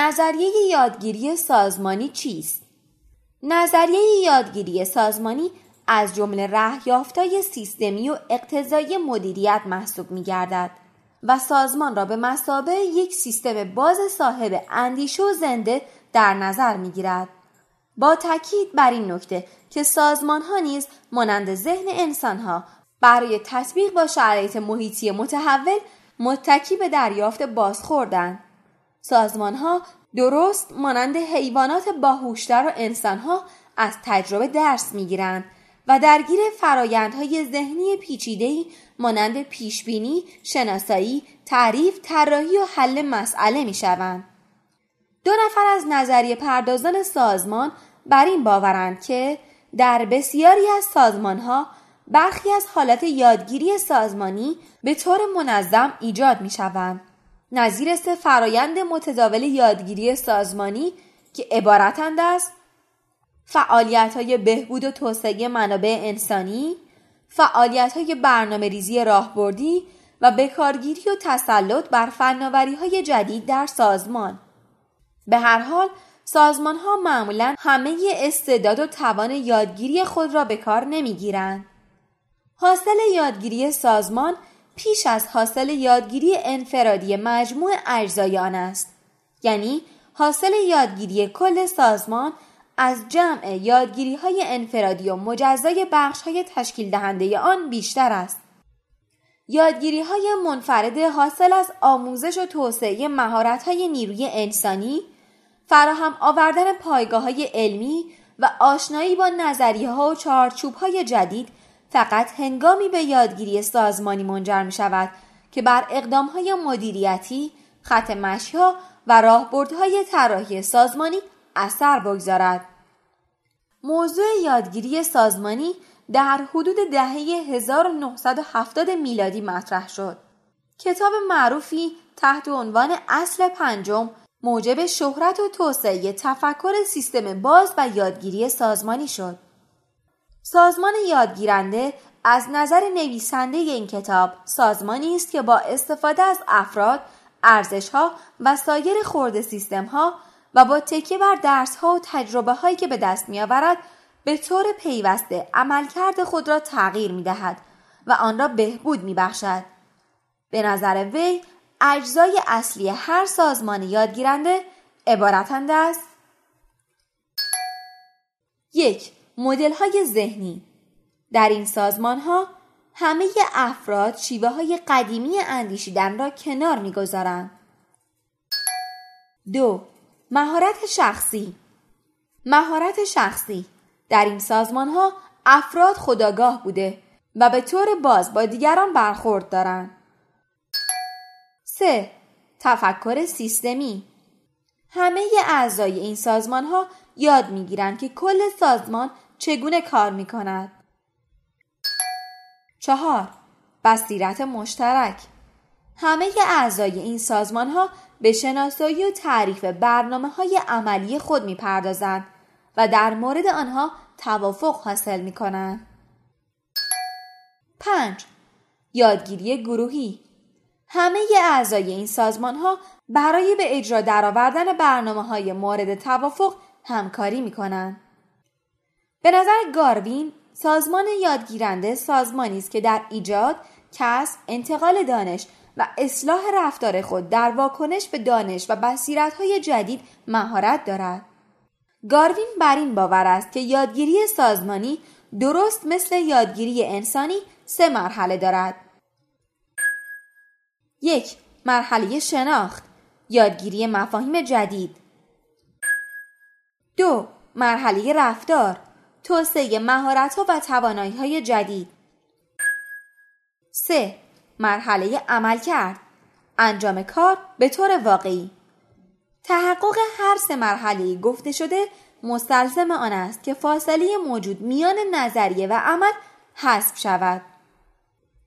نظریه یادگیری سازمانی چیست؟ نظریه یادگیری سازمانی از جمله رهیافتای سیستمی و اقتضایی مدیریت محسوب می گردد و سازمان را به مسابه یک سیستم باز صاحب اندیشه و زنده در نظر می گیرد. با تاکید بر این نکته که سازمان ها نیز مانند ذهن انسان ها برای تطبیق با شرایط محیطی متحول متکی به دریافت بازخوردند سازمان ها درست مانند حیوانات باهوشتر و انسان ها از تجربه درس می گیرند و درگیر فرایندهای ذهنی پیچیده‌ای مانند پیشبینی، شناسایی، تعریف، طراحی و حل مسئله می شوند. دو نفر از نظریه پردازان سازمان بر این باورند که در بسیاری از سازمان ها برخی از حالت یادگیری سازمانی به طور منظم ایجاد می شوند. نظیر سه فرایند متداول یادگیری سازمانی که عبارتند است فعالیت های بهبود و توسعه منابع انسانی فعالیت های برنامه ریزی راهبردی و بکارگیری و تسلط بر فناوری های جدید در سازمان به هر حال سازمان ها معمولا همه استعداد و توان یادگیری خود را به کار نمی گیرند. حاصل یادگیری سازمان پیش از حاصل یادگیری انفرادی مجموع اجزای آن است. یعنی حاصل یادگیری کل سازمان از جمع یادگیری های انفرادی و مجزای بخش های تشکیل دهنده آن بیشتر است. یادگیری های منفرد حاصل از آموزش و توسعه مهارت های نیروی انسانی فراهم آوردن پایگاه های علمی و آشنایی با نظریه ها و چارچوب های جدید فقط هنگامی به یادگیری سازمانی منجر می شود که بر اقدام های مدیریتی، خط مشیا و راهبردهای طراحی سازمانی اثر بگذارد. موضوع یادگیری سازمانی در حدود دهه 1970 میلادی مطرح شد. کتاب معروفی تحت عنوان اصل پنجم موجب شهرت و توسعه تفکر سیستم باز و یادگیری سازمانی شد. سازمان یادگیرنده از نظر نویسنده این کتاب سازمانی است که با استفاده از افراد، ارزشها و سایر خورده سیستم ها و با تکیه بر درس ها و تجربه هایی که به دست می آورد به طور پیوسته عملکرد خود را تغییر می دهد و آن را بهبود می بخشد. به نظر وی اجزای اصلی هر سازمان یادگیرنده عبارتند است یک مدل های ذهنی در این سازمان ها همه افراد شیوه های قدیمی اندیشیدن را کنار می‌گذارند. دو مهارت شخصی مهارت شخصی در این سازمان ها افراد خداگاه بوده و به طور باز با دیگران برخورد دارند. سه تفکر سیستمی همه اعضای این سازمان ها یاد می‌گیرند که کل سازمان چگونه کار می کند؟ چهار بصیرت مشترک همه اعضای این سازمان ها به شناسایی و تعریف برنامه های عملی خود می پردازند و در مورد آنها توافق حاصل می کنند. پنج یادگیری گروهی همه اعضای این سازمان ها برای به اجرا درآوردن برنامه های مورد توافق همکاری می کنند. به نظر گاروین سازمان یادگیرنده سازمانی است که در ایجاد، کسب، انتقال دانش و اصلاح رفتار خود در واکنش به دانش و بصیرت‌های جدید مهارت دارد. گاروین بر این باور است که یادگیری سازمانی درست مثل یادگیری انسانی سه مرحله دارد. یک مرحله شناخت یادگیری مفاهیم جدید دو مرحله رفتار توسعه مهارت و توانایی های جدید. 3. مرحله عمل کرد انجام کار به طور واقعی. تحقق هر سه مرحله گفته شده مستلزم آن است که فاصله موجود میان نظریه و عمل حذف شود.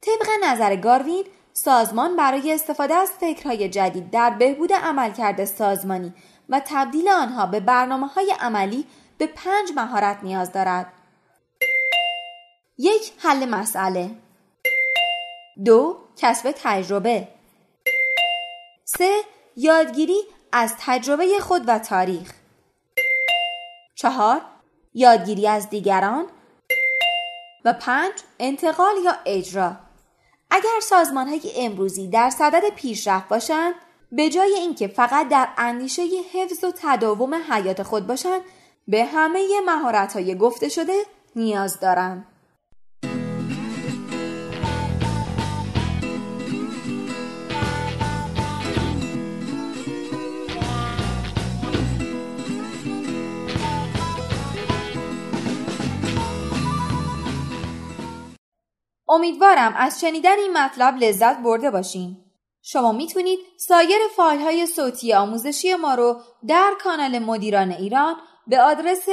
طبق نظر گاروین سازمان برای استفاده از فکرهای جدید در بهبود عملکرد سازمانی و تبدیل آنها به برنامه های عملی به پنج مهارت نیاز دارد. یک حل مسئله. دو کسب تجربه. سه یادگیری از تجربه خود و تاریخ. چهار یادگیری از دیگران. و پنج انتقال یا اجرا. اگر سازمان های امروزی در صدد پیشرفت باشند به جای اینکه فقط در اندیشه حفظ و تداوم حیات خود باشند به همه مهارت های گفته شده نیاز دارند. امیدوارم از شنیدن این مطلب لذت برده باشین. شما می‌تونید سایر فایل های صوتی آموزشی ما رو در کانال مدیران ایران به آدرس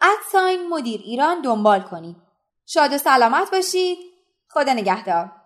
ادساین مدیر ایران دنبال کنید. شاد و سلامت باشید. خدا نگهدار.